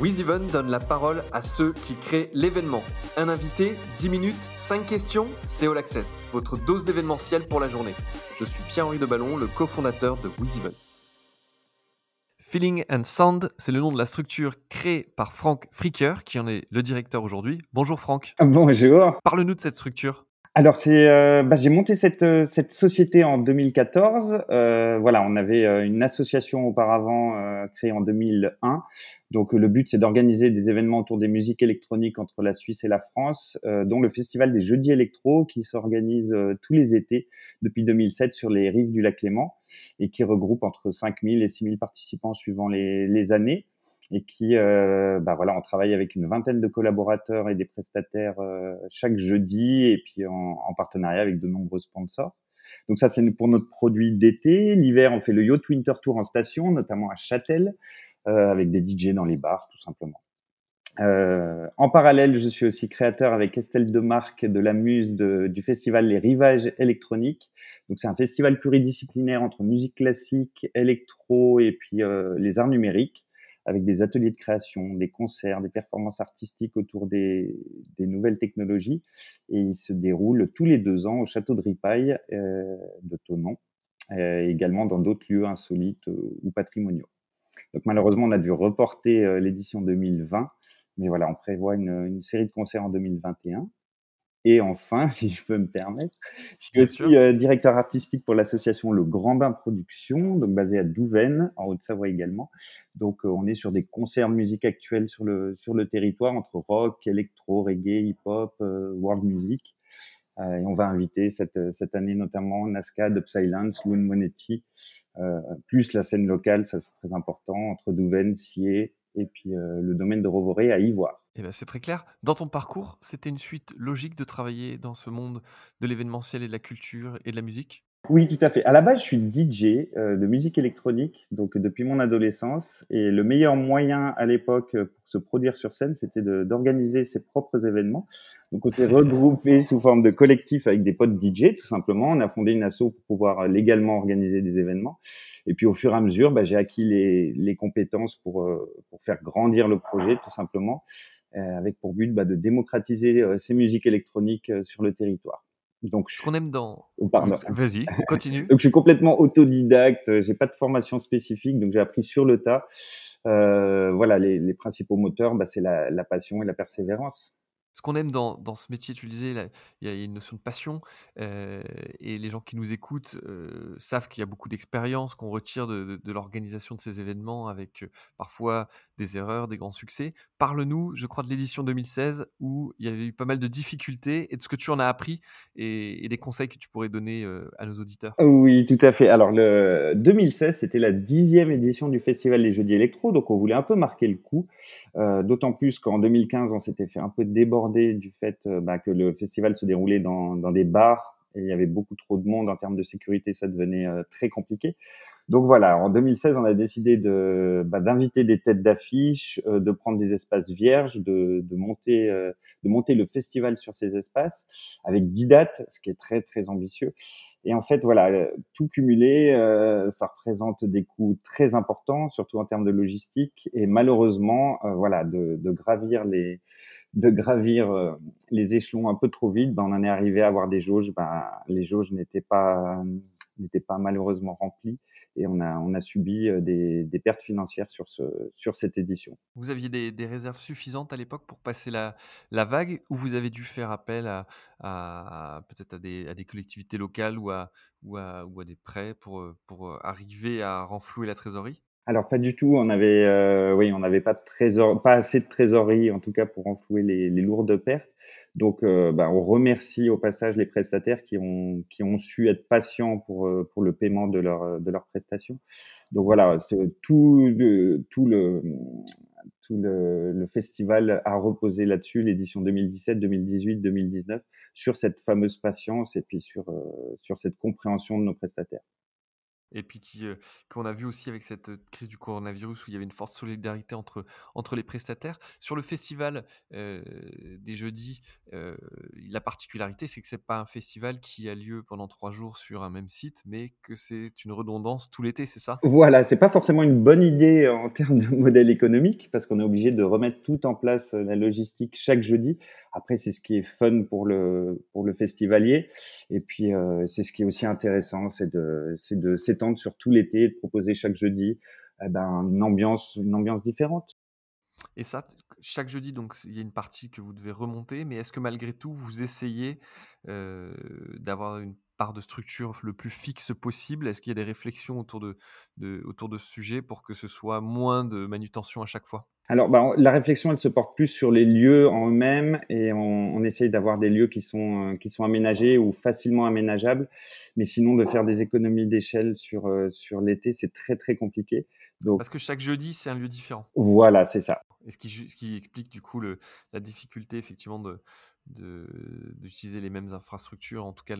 WizEven donne la parole à ceux qui créent l'événement. Un invité, 10 minutes, 5 questions, c'est All Access, votre dose d'événementiel pour la journée. Je suis Pierre-Henri Deballon, le cofondateur de WizEven. Feeling and Sound, c'est le nom de la structure créée par Franck Fricker, qui en est le directeur aujourd'hui. Bonjour Franck. Bonjour. Parle-nous de cette structure. Alors c'est, euh, bah, j'ai monté cette euh, cette société en 2014. Euh, voilà, on avait euh, une association auparavant créée en 2001. Donc le but c'est d'organiser des événements autour des musiques électroniques entre la Suisse et la France, dont le festival des Jeudis électro qui s'organise tous les étés depuis 2007 sur les rives du lac Léman et qui regroupe entre 5000 et 6000 participants suivant les, les années et qui, euh, bah voilà, on travaille avec une vingtaine de collaborateurs et des prestataires euh, chaque jeudi, et puis en, en, partenariat avec de nombreux sponsors. Donc ça, c'est pour notre produit d'été. L'hiver, on fait le Yacht Winter Tour en station, notamment à Châtel, euh, avec des DJ dans les bars, tout simplement. Euh, en parallèle, je suis aussi créateur avec Estelle Demarque de la Muse de, du festival Les Rivages électroniques. Donc c'est un festival pluridisciplinaire entre musique classique, électro et puis euh, les arts numériques avec des ateliers de création, des concerts, des performances artistiques autour des, des nouvelles technologies. Et il se déroule tous les deux ans au château de Ripaille euh, de Tonon, euh, également dans d'autres lieux insolites euh, ou patrimoniaux. Donc malheureusement, on a dû reporter euh, l'édition 2020, mais voilà, on prévoit une, une série de concerts en 2021. Et enfin, si je peux me permettre, je suis euh, directeur artistique pour l'association Le Grand Bain Production, donc basée à Douvaine, en Haute-Savoie également. Donc, euh, on est sur des concerts de musique actuelle sur le sur le territoire entre rock, électro, reggae, hip-hop, euh, world music. et on va inviter cette cette année notamment Nazca, Silence, Loon Monetti, plus la scène locale, ça c'est très important entre Douvaine, Sier et puis le domaine de Rovoré à Ivoire. Eh ben, c'est très clair. Dans ton parcours, c'était une suite logique de travailler dans ce monde de l'événementiel et de la culture et de la musique? Oui, tout à fait. À la base, je suis DJ euh, de musique électronique, donc depuis mon adolescence. Et le meilleur moyen à l'époque pour se produire sur scène, c'était d'organiser ses propres événements. Donc, on s'est regroupé sous forme de collectif avec des potes DJ, tout simplement. On a fondé une asso pour pouvoir légalement organiser des événements. Et puis, au fur et à mesure, bah, j'ai acquis les, les compétences pour, euh, pour faire grandir le projet, tout simplement, euh, avec pour but bah, de démocratiser euh, ces musiques électroniques euh, sur le territoire. Donc, ce qu'on aime dans. Oh. Vas-y, continue. donc, je suis complètement autodidacte. J'ai pas de formation spécifique, donc j'ai appris sur le tas. Euh, voilà, les, les, principaux moteurs, bah, c'est la, la, passion et la persévérance ce qu'on aime dans, dans, ce métier, tu le disais, il y a une notion de passion, euh, et les gens qui nous écoutent euh, savent qu'il y a beaucoup d'expérience qu'on retire de, de, l'organisation de ces événements, avec euh, parfois des erreurs, des grands succès. Parle-nous, je crois, de l'édition 2016, où il y avait eu pas mal de difficultés, et de ce que tu en as appris, et, et des conseils que tu pourrais donner à nos auditeurs. Oui, tout à fait. Alors, le 2016, c'était la dixième édition du Festival des Jeudis Électro, donc on voulait un peu marquer le coup, d'autant plus qu'en 2015, on s'était fait un peu déborder du fait euh, bah, que le festival se déroulait dans, dans, des bars et il y avait beaucoup trop de monde en termes de sécurité, ça devenait euh, très compliqué. Donc voilà, en 2016, on a décidé de bah, d'inviter des têtes d'affiche, euh, de prendre des espaces vierges, de, de monter euh, de monter le festival sur ces espaces avec 10 dates, ce qui est très très ambitieux. Et en fait, voilà, tout cumulé, euh, ça représente des coûts très importants, surtout en termes de logistique. Et malheureusement, voilà, de, de gravir les de gravir euh, les échelons un peu trop vite, ben, on en est arrivé à avoir des jauges. Ben, les jauges n'étaient pas malheureusement remplies et on a, subi euh, des, pertes financières sur, ce, sur cette édition. Vous aviez des, réserves suffisantes à l'époque pour passer la, vague ou vous avez dû faire appel à, peut-être à des, collectivités locales ou à, des prêts pour, pour arriver à renflouer la trésorerie? Alors pas du tout. On avait, euh, oui, on n'avait pas de trésor, pas assez de trésorerie en tout cas pour enflouer les, les lourdes pertes. Donc, euh, bah, on remercie au passage les prestataires qui ont qui ont su être patients pour euh, pour le paiement de leur de leurs prestations. Donc voilà, tout le tout le tout le, le festival a reposé là-dessus, l'édition 2017, 2018, 2019, sur cette fameuse patience et puis sur euh, sur cette compréhension de nos prestataires. Et puis qui, qu'on a vu aussi avec cette, crise du coronavirus où il y avait une forte solidarité entre entre les prestataires. Sur le festival, des jeudis, la particularité, c'est que c'est pas un festival qui a lieu pendant 3 jours sur un même site, mais que c'est une redondance tout l'été, c'est ça? Voilà, c'est pas forcément une bonne idée en termes de modèle économique parce qu'on est obligé de remettre tout en place, la logistique chaque jeudi. Après, c'est ce qui est fun pour le pour le festivalier et puis, c'est ce qui est aussi intéressant, c'est de c'est de sur tout l'été de proposer chaque jeudi, eh ben, une ambiance une ambiance différente. Et ça, chaque jeudi, donc il y a une partie que vous devez remonter, mais est-ce que malgré tout, vous essayez, d'avoir une part de structure le plus fixe possible? Est-ce qu'il y a des réflexions autour de de autour de ce sujet pour que ce soit moins de manutention à chaque fois? Alors, bah, la réflexion, elle se porte plus sur les lieux en eux-mêmes et on, on essaye d'avoir des lieux qui sont, euh, qui sont aménagés ou facilement aménageables. Mais sinon, de faire des économies d'échelle sur, euh, sur l'été, c'est très, très compliqué. Donc, Parce que chaque jeudi, c'est un lieu différent. voilà, c'est ça. Ce qui explique du coup la difficulté effectivement d'utiliser les mêmes infrastructures, en tout cas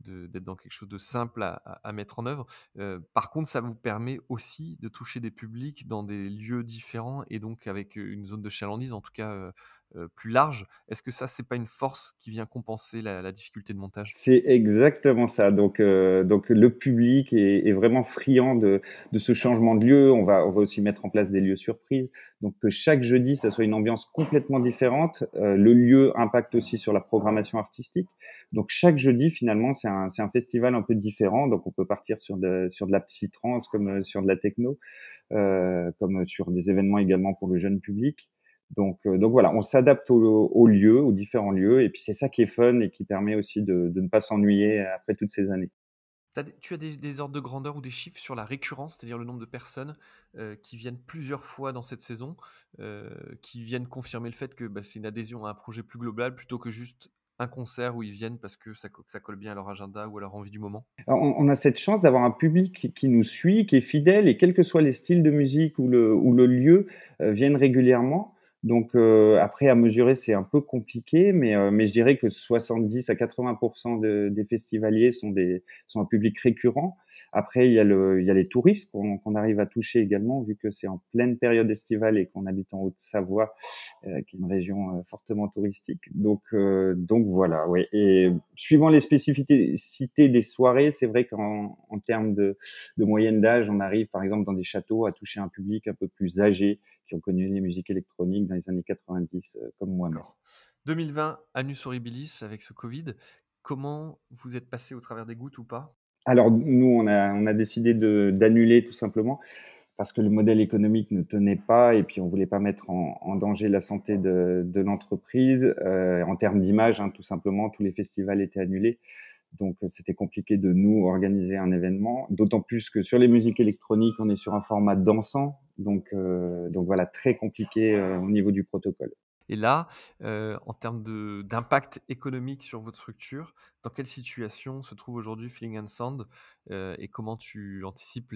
d'être dans quelque chose de simple à mettre en œuvre. Heu, par contre, ça vous permet aussi de toucher des publics dans des lieux différents et donc avec, heu, une zone de chalandise en tout cas, heu, plus large. Est-ce que ça, c'est pas une force qui vient compenser la la difficulté de montage? C'est exactement ça. Donc, heu, donc le public est est vraiment friand de de ce changement de lieu. On va on va aussi mettre en place des lieux surprises. Donc que chaque jeudi, ça soit une ambiance complètement différente. Heu, le lieu impacte aussi sur la programmation artistique. Donc chaque jeudi, finalement, c'est un un festival un peu différent. Donc on peut partir sur de sur de la psy-trance comme, sur de la techno, heu, comme sur des événements également pour le jeune public. Donc, euh, donc voilà, on s'adapte aux, lieux, aux différents lieux, et puis c'est ça qui est fun et qui permet aussi de, de ne pas s'ennuyer après toutes ces années. Tu des tu as des des ordres de grandeur ou des chiffres sur la récurrence, c'est-à-dire le nombre de personnes, heu, qui viennent plusieurs fois dans cette saison, heu, qui viennent confirmer le fait que, bah, c'est une adhésion à un projet plus global plutôt que juste un concert où ils viennent parce que ça co ça colle bien à leur agenda ou à leur envie du moment? Alors, on, on a cette chance d'avoir un public qui, qui nous suit, qui est fidèle, et quels que soient les styles de musique ou le, ou le lieu, euh, viennent régulièrement. Donc euh, après à mesurer c'est un peu compliqué, mais euh, mais je dirais que 70 à 80 de, des festivaliers sont des sont un public récurrent. Après il y a le il y a les touristes qu'on arrive à toucher également vu que c'est en pleine période estivale et qu'on habite en Haute-Savoie, euh, qui est une région euh, fortement touristique. Donc euh, donc voilà ouais. Et suivant les spécificités des soirées, c'est vrai qu'en en termes de de moyenne d'âge, on arrive par exemple dans des châteaux à toucher un public un peu plus âgé qui ont connu les musiques électroniques dans les années 90, euh, comme moi-même. D'accord. 2020, Annus Horribilis avec ce Covid. Comment vous êtes passé au travers des gouttes ou pas? Alors nous, on a, on a décidé d'annuler tout simplement parce que le modèle économique ne tenait pas et puis on voulait pas mettre en, en danger la santé de, de l'entreprise. Euh, en termes d'image, hein, tout simplement, tous les festivals étaient annulés. Donc euh, c'était compliqué de nous organiser un événement, d'autant plus que sur les musiques électroniques, on est sur un format dansant, donc, euh, donc voilà, très compliqué euh, au niveau du protocole. Et là, heu, en termes d'impact économique sur votre structure, dans quelle situation se trouve aujourd'hui Feeling and Sound, et comment tu anticipes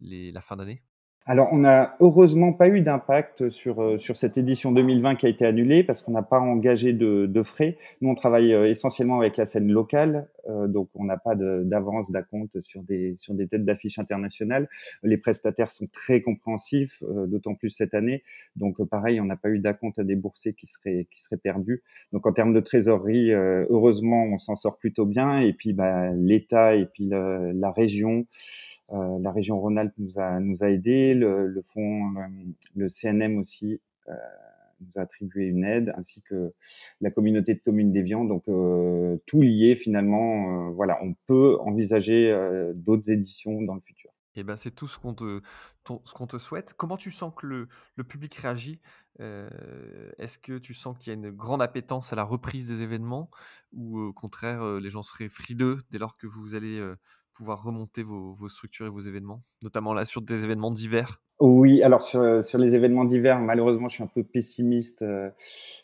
la fin d'année? Alors, on n'a heureusement pas eu d'impact sur, heu, sur cette édition 2020 qui a été annulée parce qu'on n'a pas engagé de de frais. Nous, on travaille, heu, essentiellement avec la scène locale, heu, donc on n'a pas d'avance, d'acompte sur des sur des têtes d'affiche internationales. Les prestataires sont très compréhensifs, heu, d'autant plus cette année. Donc, heu, pareil, on n'a pas eu d'acompte à débourser qui serait qui serait perdu. Donc en termes de trésorerie, heu, heureusement, on s'en sort plutôt bien et puis, bah, l'État et puis le la région, heu, la région Rhône-Alpes nous a nous a aidés, le fonds, hem, le CNM aussi, heu, nous a attribué une aide, ainsi que la communauté de communes d'Évian. Donc, tout lié finalement, voilà, on peut envisager, d'autres éditions dans le futur. Et ben, c'est tout ce qu'on te ce qu'on te souhaite. Comment tu sens que le le public réagit? Est-ce que tu sens qu'il y a une grande appétence à la reprise des événements ou au contraire, les gens seraient frileux dès lors que vous allez, pouvoir remonter vos structures et vos événements? Notamment là sur des événements d'hiver? Oui, alors sur, sur les événements d'hiver, malheureusement, je suis un peu pessimiste euh,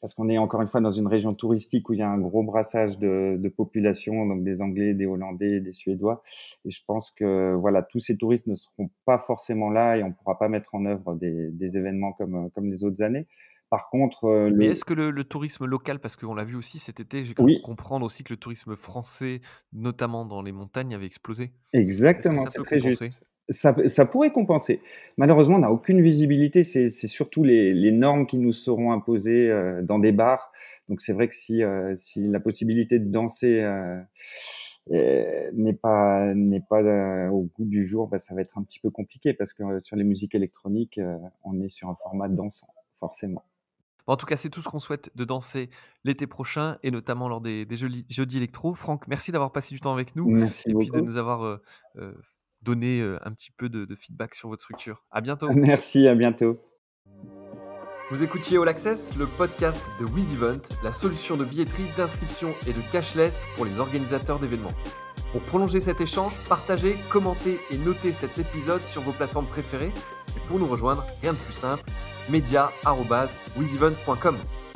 parce qu'on est encore une fois dans une région touristique où il y a un gros brassage de, de population, donc des Anglais, des Hollandais, des Suédois. Et je pense que voilà, tous ces touristes ne seront pas forcément là et on ne pourra pas mettre en œuvre des, événements comme, comme les autres années. Par contre, heu, Mais est-ce que le le tourisme local, parce qu'on l'a vu aussi cet été, j'ai cru oui, comprendre aussi que le tourisme français, notamment dans les montagnes, avait explosé. Exactement, c'est très juste. Ça pourrait compenser. Malheureusement, on n'a aucune visibilité, c'est surtout les les normes qui nous seront imposées, heu, dans des bars. Donc c'est vrai que si, si la possibilité de danser, n'est pas au goût du jour, bah, ça va être un petit peu compliqué parce que, sur les musiques électroniques, on est sur un format dansant, forcément. En tout cas, c'est tout ce qu'on souhaite de danser l'été prochain et notamment lors des des jeudis électro. Franck, merci d'avoir passé du temps avec nous Merci et puis de nous avoir, heu, heu, donné, heu, un petit peu de de feedback sur votre structure. À bientôt. Merci, à bientôt. Vous écoutiez All Access, le podcast de WizEvent, la solution de billetterie, d'inscription et de cashless pour les organisateurs d'événements. Pour prolonger cet échange, partagez, commentez et notez cet épisode sur vos plateformes préférées. Et pour nous rejoindre, rien de plus simple, media.wizevent.com.